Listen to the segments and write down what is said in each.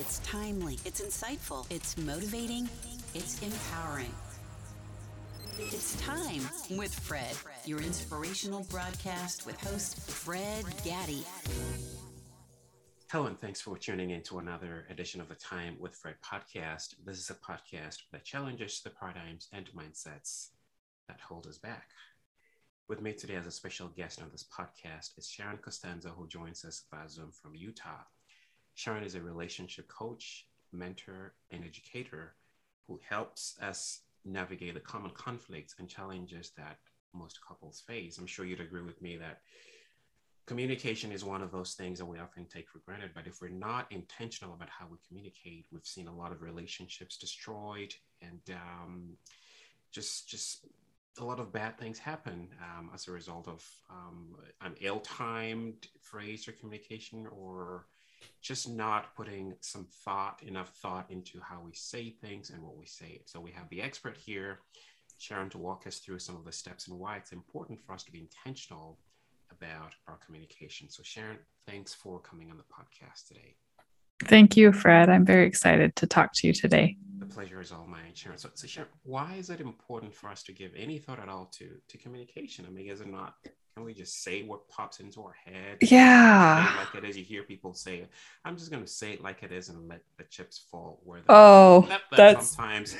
It's timely, it's insightful, it's motivating, it's empowering. It's time with Fred, your inspirational broadcast with host Fred Gaddy. Hello, and thanks for tuning in to another edition of the Time with Fred podcast. This is a podcast that challenges the paradigms and mindsets that hold us back. With me today as a special guest on this podcast is Sharon Costanzo, who joins us via Zoom from Utah. Sharon is a relationship coach, mentor, and educator who helps us navigate the common conflicts and challenges that most couples face. I'm sure you'd agree with me that communication is one of those things that we often take for granted. But if we're not intentional about how we communicate, we've seen a lot of relationships destroyed and um, just just a lot of bad things happen um, as a result of um, an ill-timed phrase or communication or just not putting some thought, enough thought into how we say things and what we say. So we have the expert here, Sharon, to walk us through some of the steps and why it's important for us to be intentional about our communication. So Sharon, thanks for coming on the podcast today. Thank you, Fred. I'm very excited to talk to you today. The pleasure is all mine, Sharon. So, so Sharon, why is it important for us to give any thought at all to to communication? I mean, is it not can we just say what pops into our head? Yeah. Like it is. You hear people say, I'm just going to say it like it is and let the chips fall where they Oh, that that's sometimes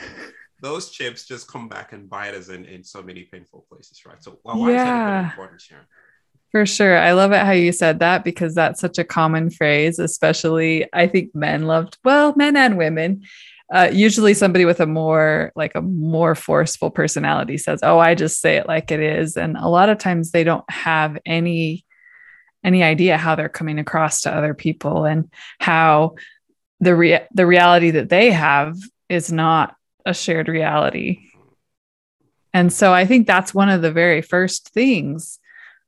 those chips just come back and bite us in, in so many painful places, right? So, well, why yeah. is that important, Sharon? For sure. I love it how you said that because that's such a common phrase, especially I think men loved, well, men and women uh, usually somebody with a more like a more forceful personality says oh i just say it like it is. And a lot of times they don't have any any idea how they're coming across to other people and how the rea- the reality that they have is not a shared reality. And so i think that's one of the very first things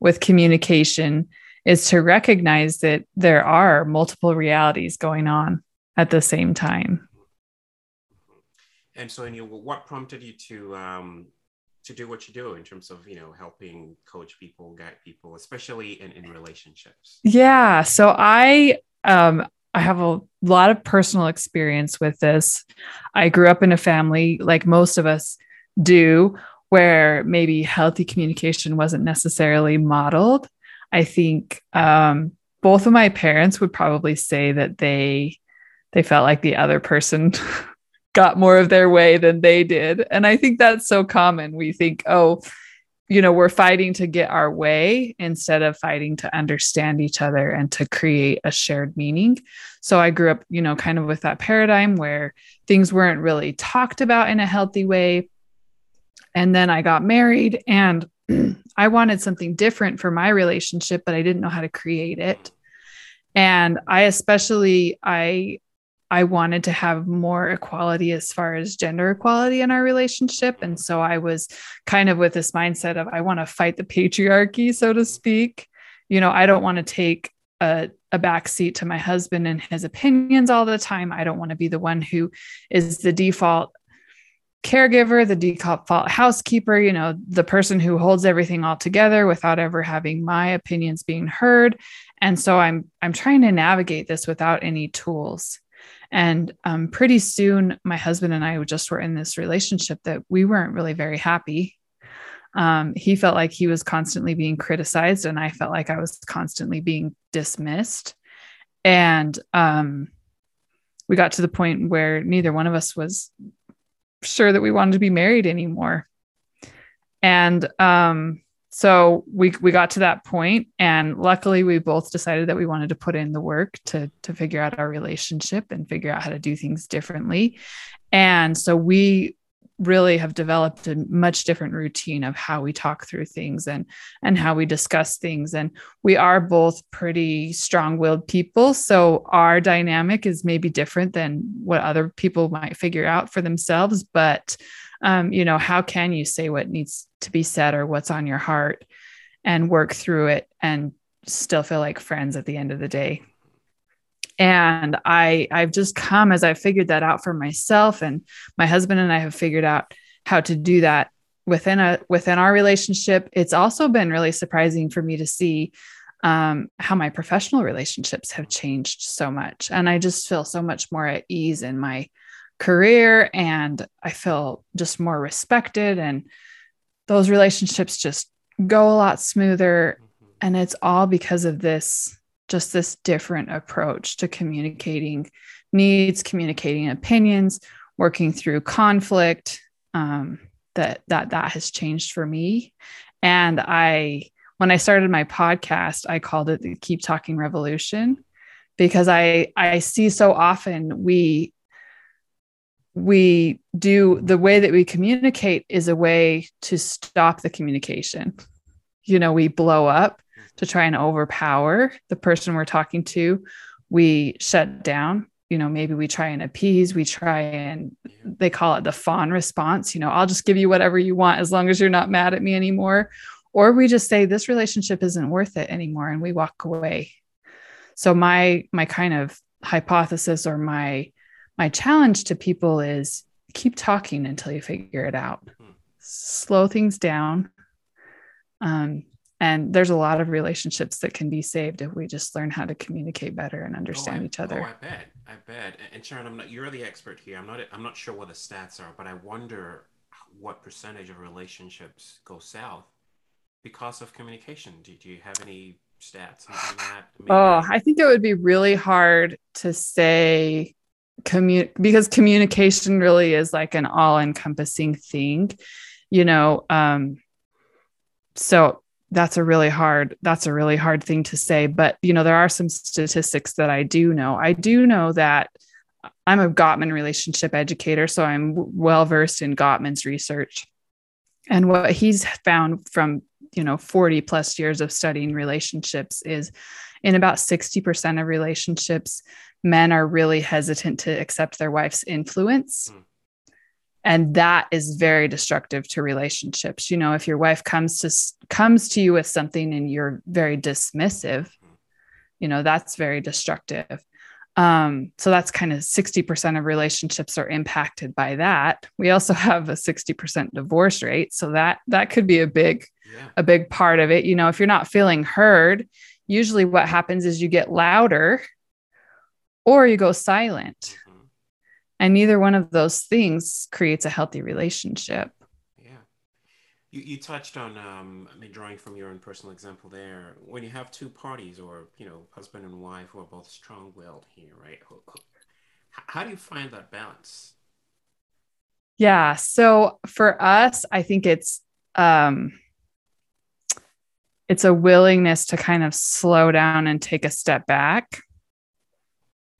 with communication is to recognize that there are multiple realities going on at the same time and so, you, what prompted you to um, to do what you do in terms of you know helping coach people, guide people, especially in in relationships? Yeah. So I um, I have a lot of personal experience with this. I grew up in a family like most of us do, where maybe healthy communication wasn't necessarily modeled. I think um, both of my parents would probably say that they they felt like the other person got more of their way than they did. And I think that's so common. We think, oh, you know, we're fighting to get our way instead of fighting to understand each other and to create a shared meaning. So I grew up, you know, kind of with that paradigm where things weren't really talked about in a healthy way. And then I got married and I wanted something different for my relationship, but I didn't know how to create it. And I especially I I wanted to have more equality as far as gender equality in our relationship. And so I was kind of with this mindset of I want to fight the patriarchy, so to speak. You know, I don't want to take a, a back seat to my husband and his opinions all the time. I don't want to be the one who is the default caregiver, the default housekeeper, you know, the person who holds everything all together without ever having my opinions being heard. And so I'm I'm trying to navigate this without any tools. And um, pretty soon, my husband and I just were in this relationship that we weren't really very happy. Um, he felt like he was constantly being criticized, and I felt like I was constantly being dismissed. And um, we got to the point where neither one of us was sure that we wanted to be married anymore. And um, so we we got to that point and luckily we both decided that we wanted to put in the work to to figure out our relationship and figure out how to do things differently. And so we really have developed a much different routine of how we talk through things and and how we discuss things. And we are both pretty strong-willed people so our dynamic is maybe different than what other people might figure out for themselves. But um, you know, how can you say what needs to be said or what's on your heart and work through it and still feel like friends at the end of the day? And I, I've just come as I figured that out for myself, and my husband and I have figured out how to do that within a within our relationship. It's also been really surprising for me to see um, how my professional relationships have changed so much. And I just feel so much more at ease in my career and I feel just more respected. And those relationships just go a lot smoother. Mm-hmm. And it's all because of this, just this different approach to communicating needs, communicating opinions, working through conflict. Um, that that that has changed for me, and I when I started my podcast, I called it the Keep Talking Revolution because I I see so often we we do the way that we communicate is a way to stop the communication. You know, we blow up to try and overpower the person we're talking to. We shut down, you know, maybe we try and appease, we try and they call it the fawn response, you know, I'll just give you whatever you want as long as you're not mad at me anymore or we just say this relationship isn't worth it anymore and we walk away so my my kind of hypothesis or my my challenge to people is keep talking until you figure it out mm-hmm. slow things down um, and there's a lot of relationships that can be saved if we just learn how to communicate better and understand oh, I, each other. Oh, I bet, I bet. And Sharon, I'm not. You're the expert here. I'm not. I'm not sure what the stats are, but I wonder what percentage of relationships go south because of communication? Do, do you have any stats on that? oh, I think it would be really hard to say commun because communication really is like an all-encompassing thing, you know. Um, so that's a really hard that's a really hard thing to say but you know there are some statistics that i do know i do know that i'm a gottman relationship educator so i'm well versed in gottman's research and what he's found from you know 40 plus years of studying relationships is in about 60% of relationships men are really hesitant to accept their wife's influence mm. and that is very destructive to relationships you know if your wife comes to comes to you with something and you're very dismissive you know that's very destructive um, so that's kind of 60% of relationships are impacted by that. We also have a 60% divorce rate. So that that could be a big, yeah. a big part of it. You know, if you're not feeling heard, usually what happens is you get louder or you go silent. Mm-hmm. And neither one of those things creates a healthy relationship. Yeah. You, you touched on, um, I mean, drawing from your own personal example there, when you have two parties or, you know, husband and wife who are both strong willed here, right? How do you find that balance? Yeah. So for us, I think it's, um, it's a willingness to kind of slow down and take a step back.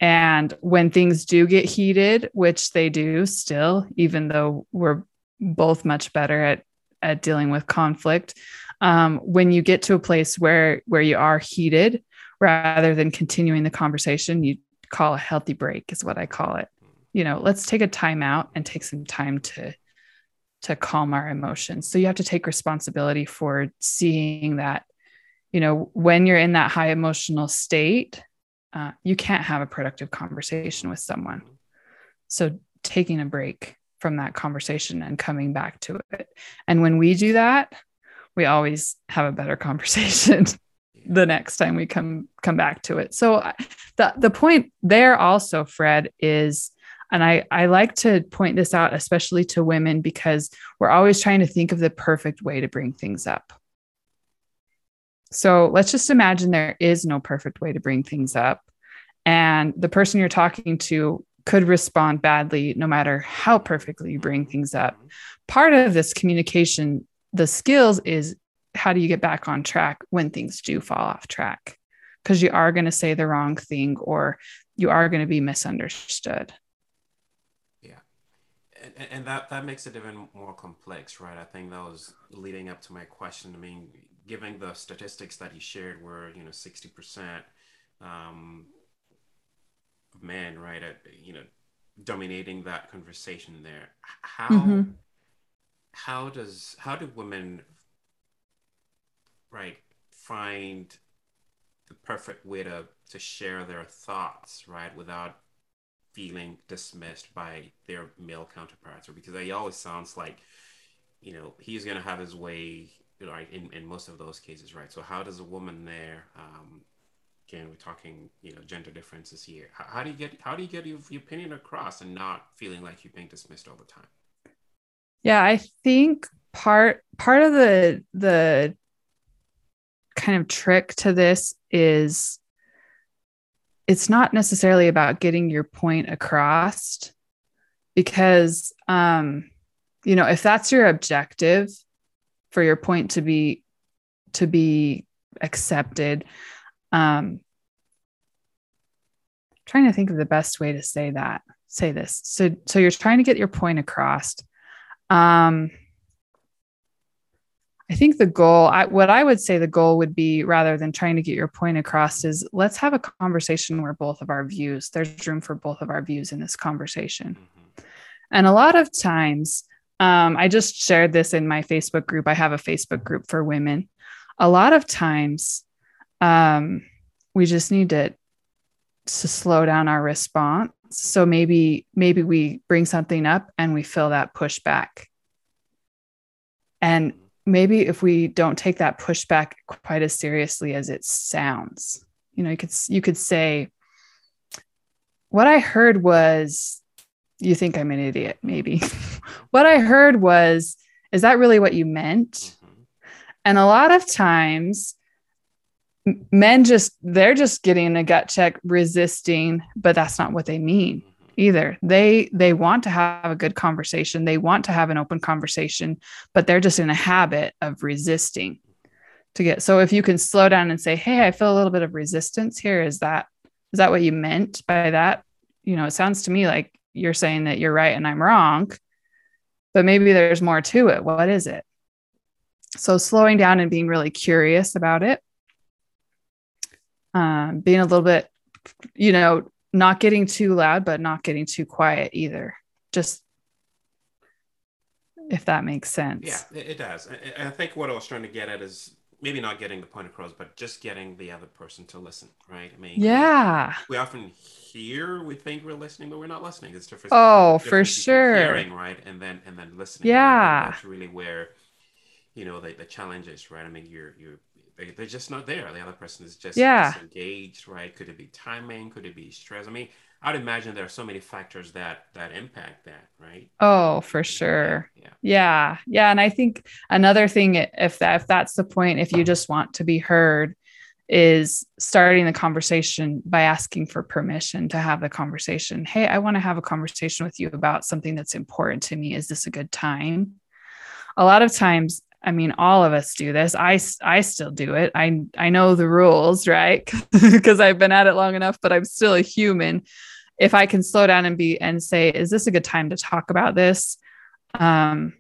And when things do get heated, which they do still, even though we're both much better at at dealing with conflict um, when you get to a place where where you are heated rather than continuing the conversation you call a healthy break is what i call it. You know let's take a time out and take some time to to calm our emotions. So you have to take responsibility for seeing that you know when you're in that high emotional state uh, you can't have a productive conversation with someone so taking a break from that conversation and coming back to it. And when we do that, we always have a better conversation the next time we come come back to it. So the the point there also Fred is and I I like to point this out especially to women because we're always trying to think of the perfect way to bring things up. So let's just imagine there is no perfect way to bring things up and the person you're talking to could respond badly no matter how perfectly you bring things up. Part of this communication, the skills is how do you get back on track when things do fall off track? Because you are going to say the wrong thing or you are going to be misunderstood. Yeah. And, and that, that makes it even more complex, right? I think that was leading up to my question. I mean, given the statistics that you shared were, you know, 60%, um, men, right? At, you know, dominating that conversation there. How mm-hmm. how does how do women right find the perfect way to to share their thoughts, right, without feeling dismissed by their male counterparts, or because it always sounds like, you know, he's gonna have his way right in, in most of those cases right so how does a woman there um, again we're talking you know gender differences here. How, how do you get how do you get your, your opinion across and not feeling like you're being dismissed all the time? Yeah i think part part of the the kind of trick to this is it's not necessarily about getting your point across because um you know if that's your objective for your point to be to be accepted um trying to think of the best way to say that say this so so you're trying to get your point across um I think the goal, I, what I would say the goal would be rather than trying to get your point across is let's have a conversation where both of our views, there's room for both of our views in this conversation. Mm-hmm. And a lot of times, um, I just shared this in my Facebook group. I have a Facebook group for women. A lot of times, um, we just need to to slow down our response. So maybe maybe we bring something up and we feel that pushback. And maybe if we don't take that pushback quite as seriously as it sounds, you know, you could you could say, "What I heard was, you think I'm an idiot." Maybe what I heard was, "Is that really what you meant?" Mm-hmm. And a lot of times, men just they're just getting a gut check, resisting, but that's not what they mean mm-hmm. either. They they want to have a good conversation. They want to have an open conversation, but they're just in a habit of resisting to get. So if you can slow down and say, "Hey, I feel a little bit of resistance here. Is that is that what you meant by that?" You know, it sounds to me like you're saying that you're right and I'm wrong, but maybe there's more to it. What is it? So slowing down and being really curious about it. Um, being a little bit, you know, not getting too loud, but not getting too quiet either. Just if that makes sense. Yeah, it, does. I, I think what I was trying to get at is maybe not getting the point across, but just getting the other person to listen, right? I mean, yeah. We often hear, we think we're listening, but we're not listening. It's different. Oh, for sure. Hearing, right, and then and then listening. Yeah. That's really where, you know, the, the challenge is, right? I mean, you're you're they're just not there. The other person is just yeah. disengaged, right? Could it be timing? Could it be stress? I mean, I'd imagine there are so many factors that that impact that, right? Oh, for sure. Yeah. Yeah. Yeah. And I think another thing, if that if that's the point, if you just want to be heard, is starting the conversation by asking for permission to have the conversation. Hey, I want to have a conversation with you about something that's important to me. Is this a good time? A lot of times I mean, all of us do this. I, I still do it. I, I know the rules, right? Because I've been at it long enough, but I'm still a human. If I can slow down and be and say, is this a good time to talk about this? Um,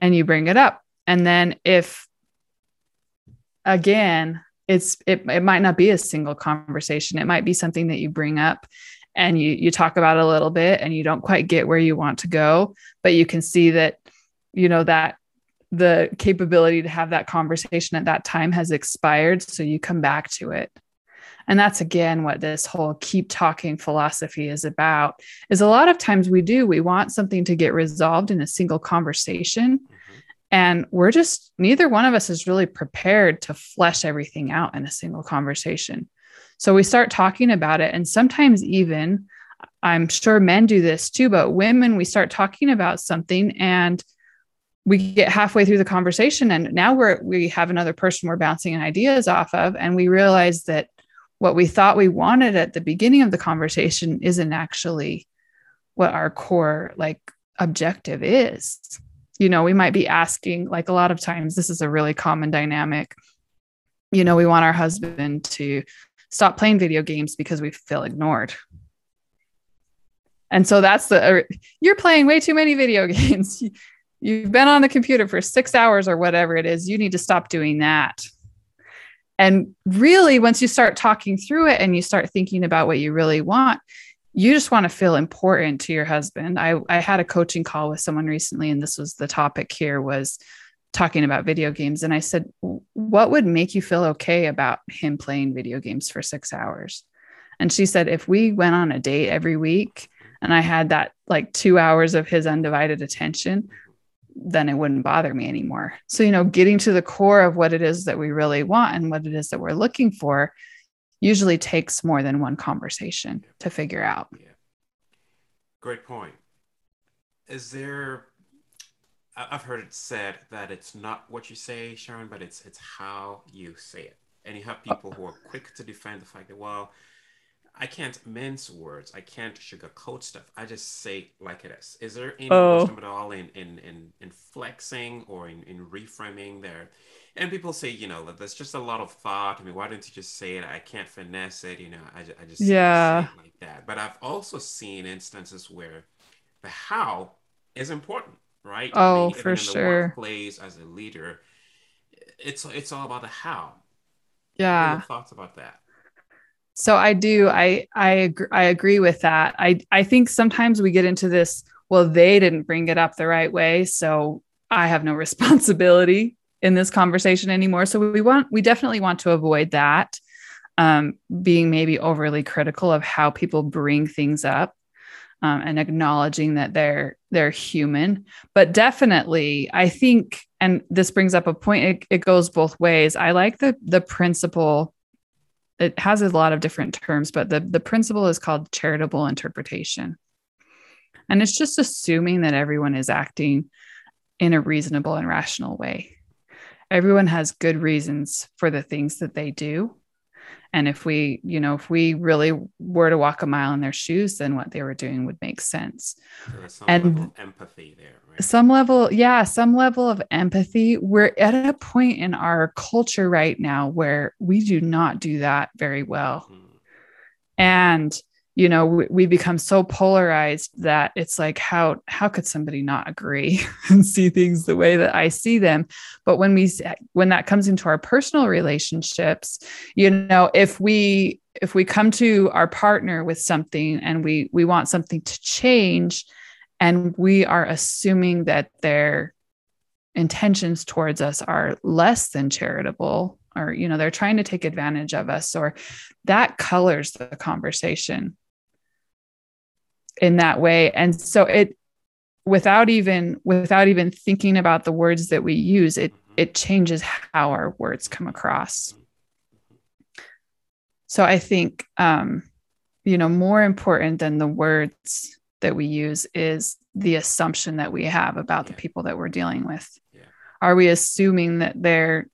and you bring it up. And then if again, it's it, it might not be a single conversation. It might be something that you bring up and you you talk about a little bit and you don't quite get where you want to go, but you can see that you know that the capability to have that conversation at that time has expired. So you come back to it. And that's again what this whole keep talking philosophy is about. Is a lot of times we do, we want something to get resolved in a single conversation. Mm-hmm. And we're just, neither one of us is really prepared to flesh everything out in a single conversation. So we start talking about it. And sometimes even, I'm sure men do this too, but women, we start talking about something and we get halfway through the conversation and now we're we have another person we're bouncing ideas off of. And we realize that what we thought we wanted at the beginning of the conversation isn't actually what our core like objective is. You know we might be asking like a lot of times this is a really common dynamic. You know we want our husband to stop playing video games because we feel ignored. And so that's the er, you're playing way too many video games You've been on the computer for six hours or whatever it is. You need to stop doing that. And really, once you start talking through it and you start thinking about what you really want, you just want to feel important to your husband. I, I had a coaching call with someone recently, and this was the topic here was talking about video games. And I said, What would make you feel okay about him playing video games for six hours? And she said, If we went on a date every week and I had that like two hours of his undivided attention, then it wouldn't bother me anymore. So, you know, getting to the core of what it is that we really want and what it is that we're looking for usually takes more than one conversation to figure out. Yeah. Great point. Is there I've heard it said that it's not what you say, Sharon, but it's it's how you say it. And you have uh, people who are quick to defend the fact that, well, I can't mince words. I can't sugarcoat stuff. I just say like it is. Is there any oh. wisdom at all in, in in in flexing or in, in reframing there? And people say, you know, there's just a lot of thought. I mean, why don't you just say it? I can't finesse it. You know, I, I just yeah like that. But I've also seen instances where the how is important, right? Oh, I mean, for sure. Plays as a leader, it's it's all about the how. Yeah. thoughts about that? So I do. I I agree, I agree with that. I I think sometimes we get into this. Well, they didn't bring it up the right way, so I have no responsibility in this conversation anymore. So we want we definitely want to avoid that. Um, being maybe overly critical of how people bring things up um, and acknowledging that they're they're human but definitely i think and this brings up a point it, it goes both ways i like the the principle it has a lot of different terms, but the, the principle is called charitable interpretation. And it's just assuming that everyone is acting in a reasonable and rational way. Everyone has good reasons for the things that they do. And if we, you know, if we really were to walk a mile in their shoes, then what they were doing would make sense. and empathy there, right? Some level, yeah, some level of empathy. We're at a point in our culture right now where we do not do that very well. Mm-hmm. And you know we, we, become so polarized that it's like how how could somebody not agree and see things the way that i see them? But when we when that comes into our personal relationships you know if we if we come to our partner with something and we we want something to change and we are assuming that their intentions towards us are less than charitable or you know they're trying to take advantage of us or that colors the conversation in that way and so it without even without even thinking about the words that we use it it changes how our words come across so i think um you know more important than the words that we use is the assumption that we have about yeah. the people that we're dealing with yeah. are we assuming that they're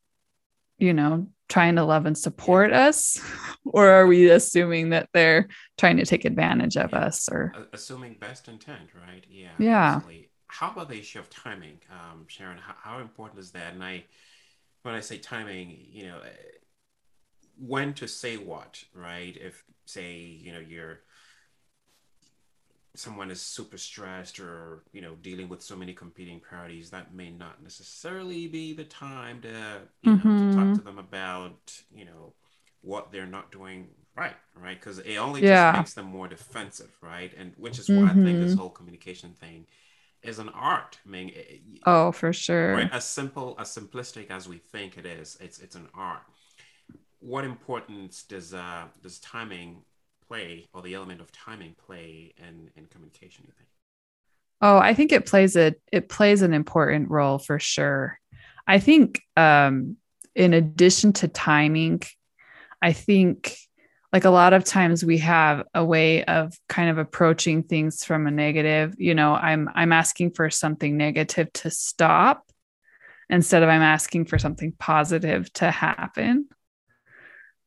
you know trying to love and support us? Or are we assuming that they're trying to take advantage of us or assuming best intent right? Yeah yeah. absolutely. how about the issue of timing? Um, sharon how, how, important is that? And i when i say timing you know when to say what right? If say you know you're someone is super stressed or you know dealing with so many competing priorities that may not necessarily be the time to you mm-hmm. know to talk mm-hmm. to them about you know what they're not doing right right because it only yeah. just makes them more defensive right and which is why mm-hmm. i think this mm-hmm. whole communication thing is an art i mean it, oh for sure right as simple as simplistic as we think it is it's it's an art what importance does uh does timing play or the element of timing play in, in communication, you think? Oh, I think it plays a it plays an important role for sure. I think um in addition to timing, I think like a lot of times we have a way of kind of approaching things from a negative, you know, I'm I'm asking for something negative to stop instead of I'm asking for something positive to happen.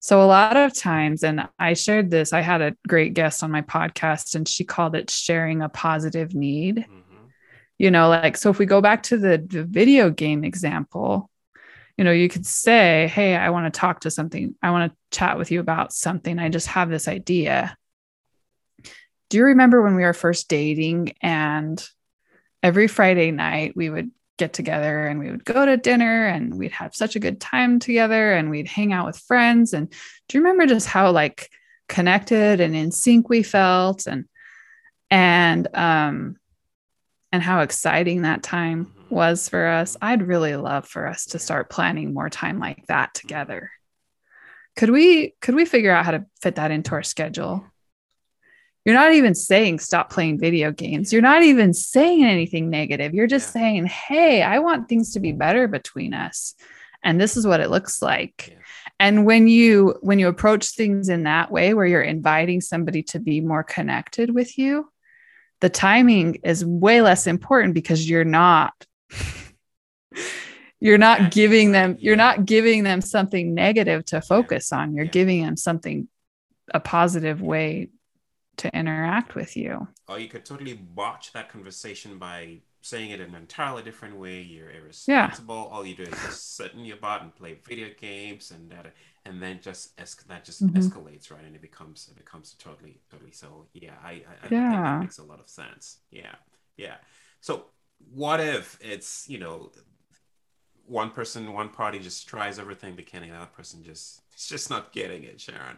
So, a lot of times, and I shared this, I had a great guest on my podcast, and she called it sharing a positive need. Mm-hmm. You know, like, so if we go back to the, the video game example, you know, you could say, Hey, I want to talk to something. I want to chat with you about something. I just have this idea. Do you remember when we were first dating and every Friday night we would get together and we would go to dinner and we'd have such a good time together and we'd hang out with friends. And do you remember just how like connected and in sync we felt? And and um and how exciting that time mm-hmm. was for us. I'd really love for us to start planning more time like that together. Could we could we figure out how to fit that into our schedule You're not even saying stop playing video games. You're not even saying anything negative. You're just Yeah. saying, "Hey, I want things to be better between us." And this is what it looks like. Yeah. And when you when you approach things in that way where you're inviting somebody to be more connected with you, the timing is way less important because you're not you're not giving them you're not giving them something negative to focus on you're yeah. giving them something a positive way to interact with you Or you could totally botch that conversation by saying it in an entirely different way. You're Yeah. irresponsible. All you do is just sit in your butt and play video games, and that, and then just es- that just Mhm. escalates, right? And it becomes it becomes totally totally. So yeah, I I, I think Yeah. that makes a lot of sense. Yeah, yeah. So what if it's you know one person, one party just tries everything they can, and the other person just it's just not getting it, Sharon.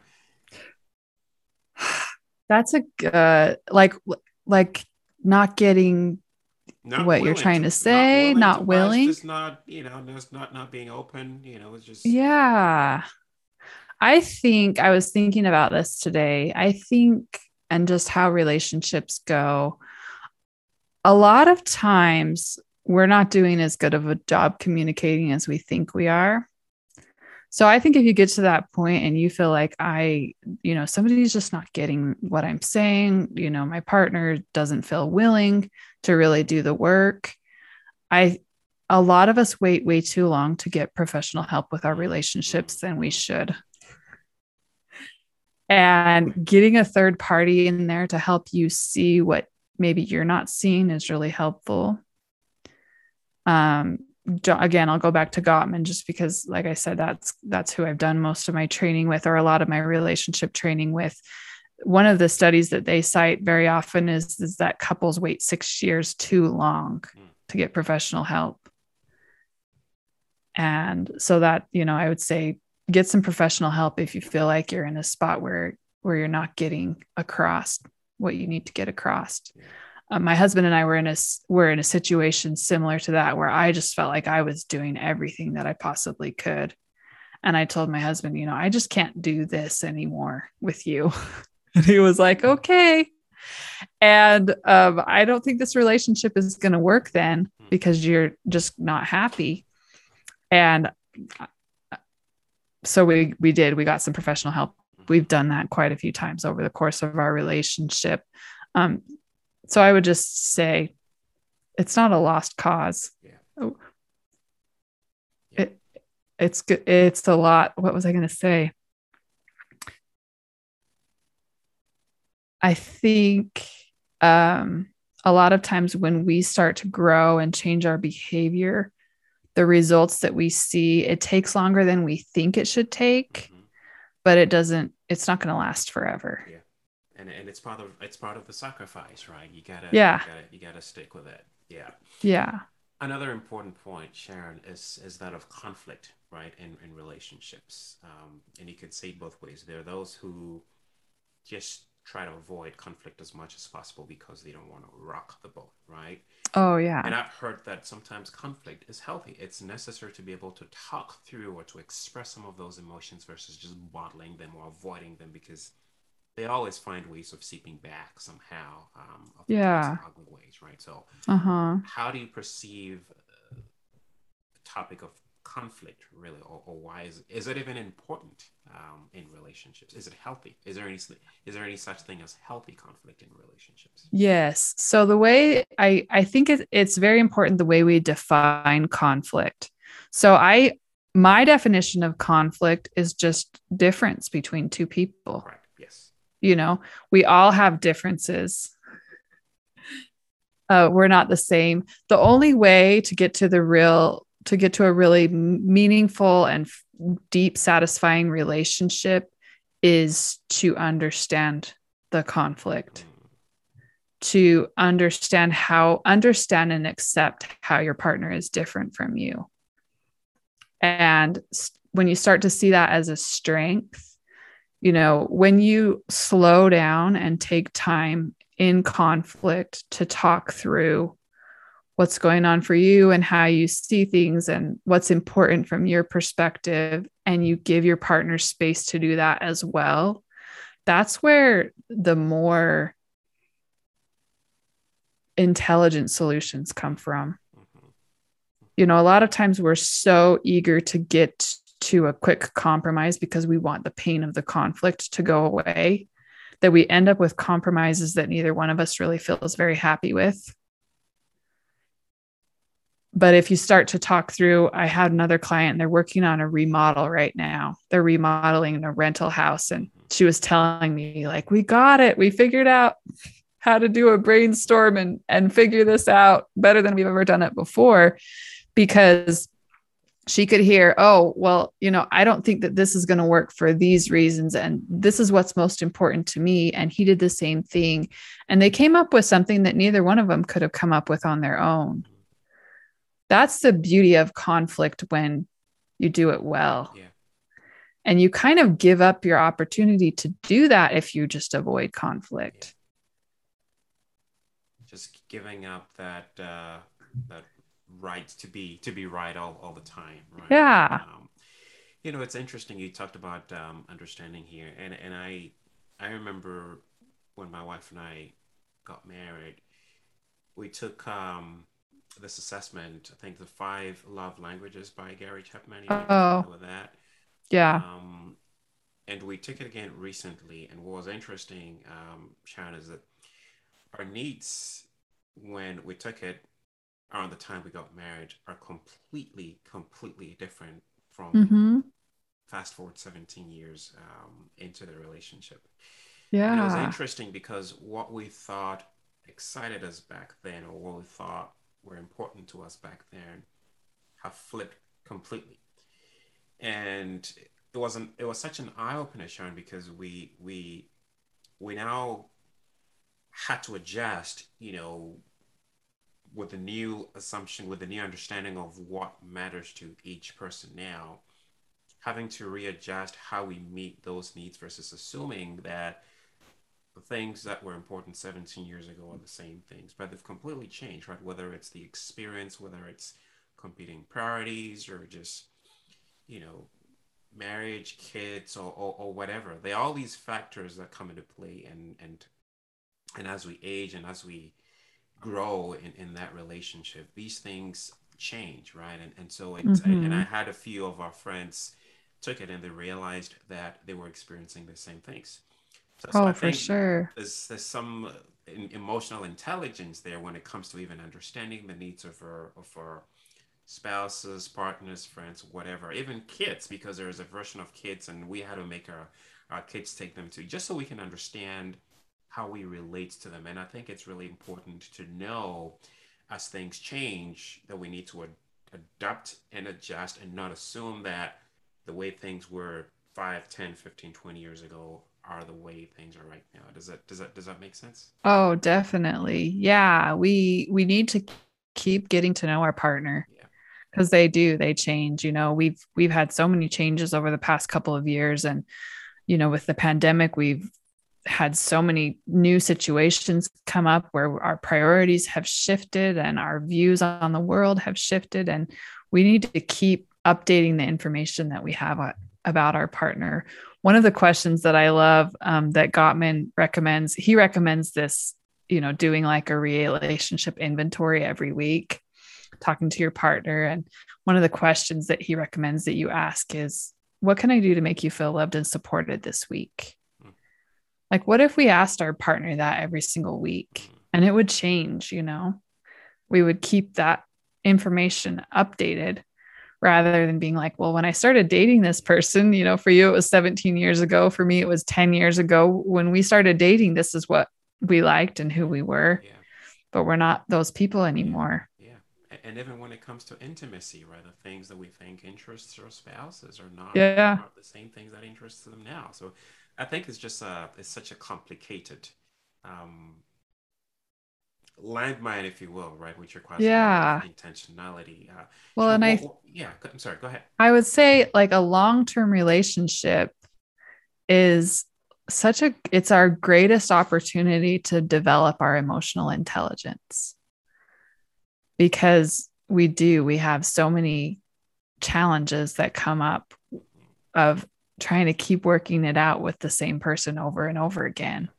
That's a good uh, like like not getting not what you're trying to say, not to willing. just not you know just not not being open you know it's just Yeah. I think I was thinking about this today. I think, and just how relationships go, a lot of times we're not doing as good of a job communicating as we think we are. So I think if you get to that point and you feel like I, you know, somebody's just not getting what I'm saying, you know, my partner doesn't feel willing to really do the work. I a lot of us wait way too long to get professional help with our relationships than we should. And getting a third party in there to help you see what maybe you're not seeing is really helpful. Um, again, I'll go back to Gottman just because, like I said, that's that's who I've done most of my training with, or a lot of my relationship training with. One of the studies that they cite very often is, is that couples wait six years too long to get professional help. And so that, you know, I would say get some professional help if you feel like you're in a spot where where you're not getting across what you need to get across. Yeah. Uh, my husband and I were in a were in a situation similar to that where I just felt like I was doing everything that I possibly could. And I told my husband, you know, I just can't do this anymore with you. and he was like, okay. And um, I don't think this relationship is going to work then because you're just not happy. And so we we did. We got some professional help. We've done that quite a few times over the course of our relationship. Um, so I would just say it's not a lost cause. Yeah. Oh. It, it's good. It's a lot. What was I going to say? I think um, a lot of times when we start to grow and change our behavior, the results that we see, it takes longer than we think it should take, Mhm. but it doesn't, it's not going to last forever. Yeah. And and it's part of it's part of the sacrifice right you gotta Yeah. you gotta, you gotta stick with it yeah Yeah. another important point sharon is is that of conflict right in in relationships um, and you can say it both ways there are those who just try to avoid conflict as much as possible because they don't want to rock the boat right Oh, yeah. And I've heard that sometimes conflict is healthy. It's necessary to be able to talk through or to express some of those emotions versus just bottling them or avoiding them because they always find ways of seeping back somehow. Um, Yeah. ugly ways, right? So, Uh huh. how do you perceive uh, the topic of conflict really, or, or why is is it even important um, in relationships? Is it healthy? Is there any is there any such thing as healthy conflict in relationships? Yes. So the way I I think it, it's very important the way we define conflict. So I my definition of conflict is just difference between two people. Correct. You know, we all have differences. Uh, we're not the same. The only way to get to the real to get to a really meaningful and f- deep satisfying relationship is to understand the conflict to understand how understand and accept how your partner is different from you and s- when you start to see that as a strength you know when you slow down and take time in conflict to talk through what's going on for you and how you see things and what's important from your perspective and you give your partner space to do that as well that's where the more intelligent solutions come from. Mm-hmm. You know, a lot of times we're so eager to get to a quick compromise because we want the pain of the conflict to go away that we end up with compromises that neither one of us really feels very happy with. But if you start to talk through, I had another client, they're working on a remodel right now. They're remodeling a rental house. And she was telling me, like, we got it. We figured out how to do a brainstorm and, and figure this out better than we've ever done it before because she could hear, oh, well, you know, I don't think that this is going to work for these reasons. And this is what's most important to me. And he did the same thing. And they came up with something that neither one of them could have come up with on their own. That's the beauty of conflict when you do it well. Yeah. And you kind of give up your opportunity to do that if you just avoid conflict. Yeah. Just giving up that uh, that right to be to be right all, all the time right? Yeah. Um, you know it's interesting you talked about um, understanding here and and i i remember when my wife and i got married we took um this assessment i think the five love languages by gary chapman oh. with that. Yeah. Um and we took it again recently and what was interesting um sharon is that our needs when we took it around the time we got married are completely, completely different from mm-hmm. fast forward 17 years um, into the relationship. Yeah. And it was interesting because what we thought excited us back then, or what we thought were important to us back then, have flipped completely. And it wasn't. It was such an eye opener, Sharon, because we we we now had to adjust. You know, with a new assumption, with a new understanding of what matters to each person now, having to readjust how we meet those needs versus assuming that the things that were important 17 years ago are the same things, but they've completely changed, right? Whether it's the experience, whether it's competing priorities, or just, you know, marriage, kids, or, or, or whatever. They all these factors that come into play, and and and as we age and as we grow in, in that relationship these things change right? And, and so it's mm-hmm. and i had a few of our friends took it and they realized that they were experiencing the same things. So, so oh for sure. there's, there's some emotional intelligence there when it comes to even understanding the needs of our of our spouses partners friends whatever even kids because there is a version of kids and we had to make our, our kids take them to just so we can understand how we relate to them. And I think it's really important to know as things change that we need to ad- adapt and adjust and not assume that the way things were 5, 10, 15, 20 years ago are the way things are right now. Does that does that does that make sense? Oh, definitely. Yeah, we we need to keep getting to know our partner. Cuz they do, they change, you know. We've we've had so many changes over the past couple of years and you know, with the pandemic, we've had so many new situations come up where our priorities have shifted and our views on the world have shifted and we need to keep updating the information that we have about our partner. One of the questions that i love um, that gottman recommends he recommends this you know doing like a relationship inventory every week talking to your partner and one of the questions that he recommends that you ask is what can i do to make you feel loved and supported this week like, what if we asked our partner that every single week and it would change, you know? We would keep that information updated rather than being like, well, when I started dating this person, you know, for you, it was 17 years ago. For me, it was 10 years ago. When we started dating, this is what we liked and who we were. Yeah. But we're not those people anymore. Yeah. And even when it comes to intimacy, right? The things that we think interests our spouses are not, yeah. Not the same things that interests them now. So I think it's just a it's such a complicated um, landmine, if you will, right? Which requires yeah intentionality. Uh, well, so and I yeah, I'm sorry. Go ahead. I would say like a long term relationship is such a it's our greatest opportunity to develop our emotional intelligence because we do we have so many challenges that come up of trying to keep working it out with the same person over and over again.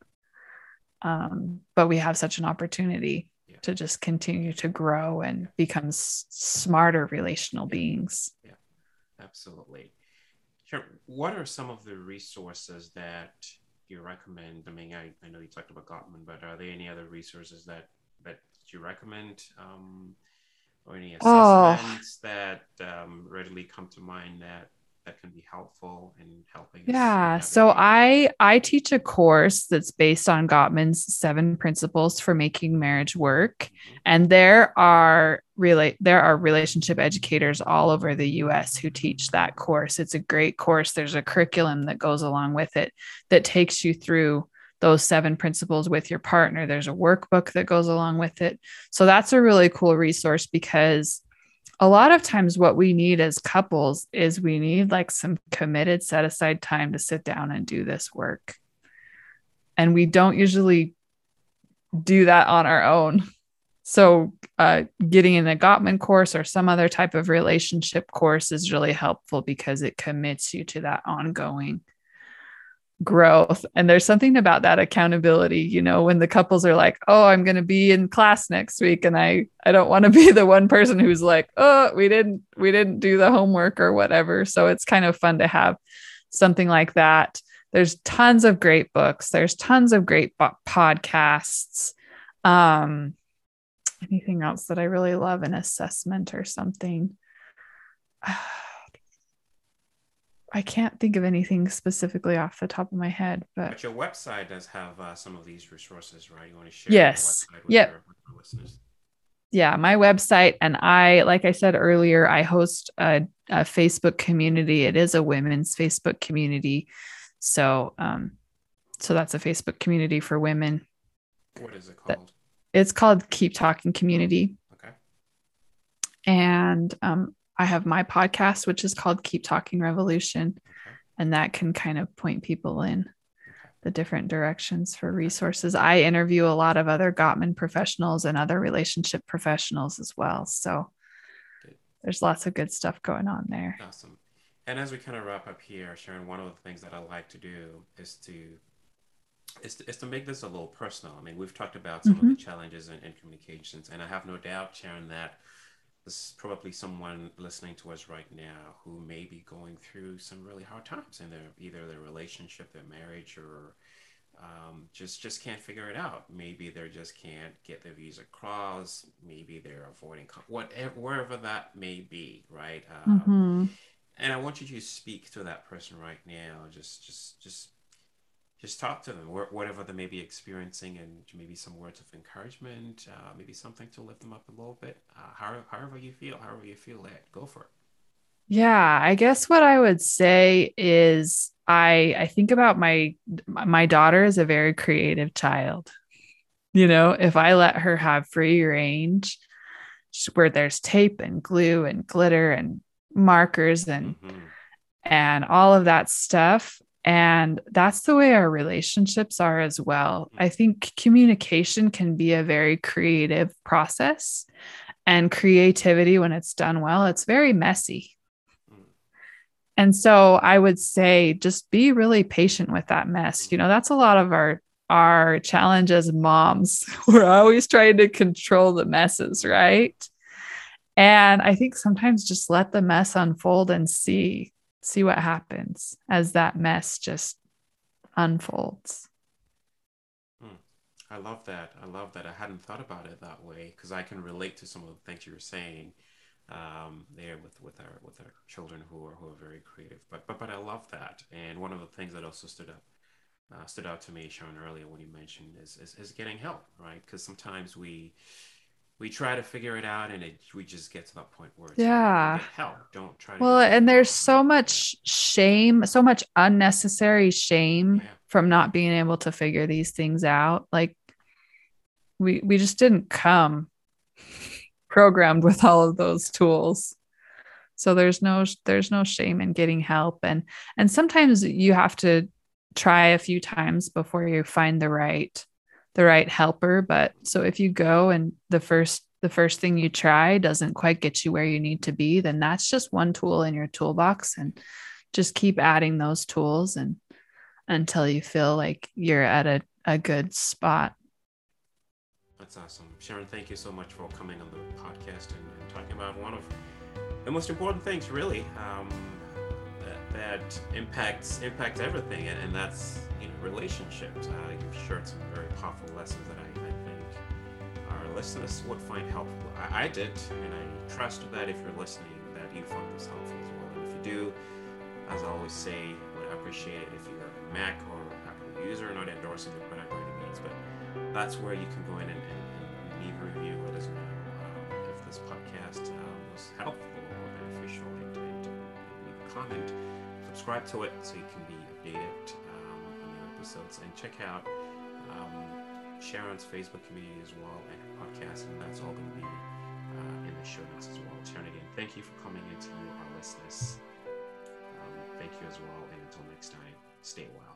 Um, but we have such an opportunity. Yeah. to just continue to grow and become s- smarter relational beings. Yeah, absolutely. Sure. What are some of the resources that you recommend? I mean, I, I know you talked about Gottman, but are there any other resources that that you recommend? Um, or any Oh. assessments that um, readily come to mind that that can be helpful in helping? us Yeah. So? I I teach a course that's based on Gottman's seven principles for making marriage work. Mhm. And there are really there are relationship educators all over the US who teach that course. It's a great course. There's a curriculum that goes along with it that takes you through those seven principles with your partner. There's a workbook that goes along with it. So that's a really cool resource because a lot of times what we need as couples is we need like some committed set aside time to sit down and do this work. And we don't usually do that on our own. So, uh, getting in a Gottman course or some other type of relationship course is really helpful because it commits you to that ongoing growth. And there's something about that accountability, you know, when the couples are like, "Oh, I'm going to be in class next week and I I don't want to be the one person who's like, "Oh, we didn't we didn't do the homework or whatever." So it's kind of fun to have something like that. There's tons of great books. There's tons of great bo- podcasts. Um anything else that I really love an assessment or something. I can't think of anything specifically off the top of my head, but But your website does have uh, some of these resources, right? You want to share Yes. your website with, Yep. your, with our listeners? yeah, my website and I, like I said earlier, I host a, a Facebook community. It is a women's Facebook community, so um, so that's a Facebook community for women. What is it called? It's called Keep Talking Community, Okay. and um, I have my podcast, which is called Keep Talking Revolution, and that can kind of point people in the different directions for resources. I interview a lot of other Gottman professionals and other relationship professionals as well. So Good. there's lots of good stuff going on there. Awesome. And as we kind of wrap up here, Sharon, one of the things that I like to do is to is to, is to make this a little personal. I mean, we've talked about some of the mm-hmm. challenges in, in communications, and I have no doubt, Sharon, that this is probably someone listening to us right now who may be going through some really hard times in their either their relationship, their marriage, or um, just just can't figure it out. Maybe they just can't get their views across. Maybe they're avoiding con- whatever wherever that may be, right? Um, Mhm. and I want you to speak to that person right now. Just, just, just, just talk to them, whatever they may be experiencing, and maybe some words of encouragement, uh, maybe something to lift them up a little bit. Uh, however, however you feel, however you feel it, go for it. Yeah, I guess what I would say is I I think about my my daughter is a very creative child. You know, if I let her have free range where there's tape and glue and glitter and markers and Mhm. and all of that stuff. And that's the way our relationships are as well. I think communication can be a very creative process, and creativity, when it's done well, it's very messy. Mm. And so I would say just be really patient with that mess. You know, that's a lot of our our challenge as moms. We're always trying to control the messes, right? And I think sometimes just let the mess unfold and see see what happens as that mess just unfolds. I love that. I love that. I hadn't thought about it that way because I can relate to some of the things you were saying um, there with, with our with our children who are who are very creative. But but but I love that. And one of the things that also stood up uh, stood out to me, Sean, earlier when you mentioned is is, is getting help, right? Because sometimes we we try to figure it out and it, we just get to that point where it's like, Yeah. get help. Don't try. To Well, and there's so much shame, so much unnecessary shame Yeah. from not being able to figure these things out. Like we we just didn't come programmed with all of those tools. So there's no there's no shame in getting help and and sometimes you have to try a few times before you find the right the right helper, but so if you go and the first the first thing you try doesn't quite get you where you need to be, then that's just one tool in your toolbox and just keep adding those tools and until you feel like you're at a, a good spot. That's awesome. Sharon, thank you so much for coming on the podcast and, and talking about one of the most important things, really, um, that, impacts impacts everything, and, and that's you know relationships. Uh, you've shared some very powerful lessons that I, I think our listeners would find helpful. I, I, did, and I trust that if you're listening, that you found this helpful as well. And if you do, as I always say, would appreciate it if you're a Mac or Apple user, not endorsing the product by any means, but that's where you can go in and, and, and leave a review. Let us know um, if this podcast uh, was helpful or beneficial, and, and, leave a comment. Subscribe to it so you can be updated um, on new episodes, and check out um, Sharon's Facebook community as well and her podcast, and that's all going to be uh, in the show notes as well. Sharon, again, thank you for coming into our listeners. Um, thank you as well, and until next time, stay well.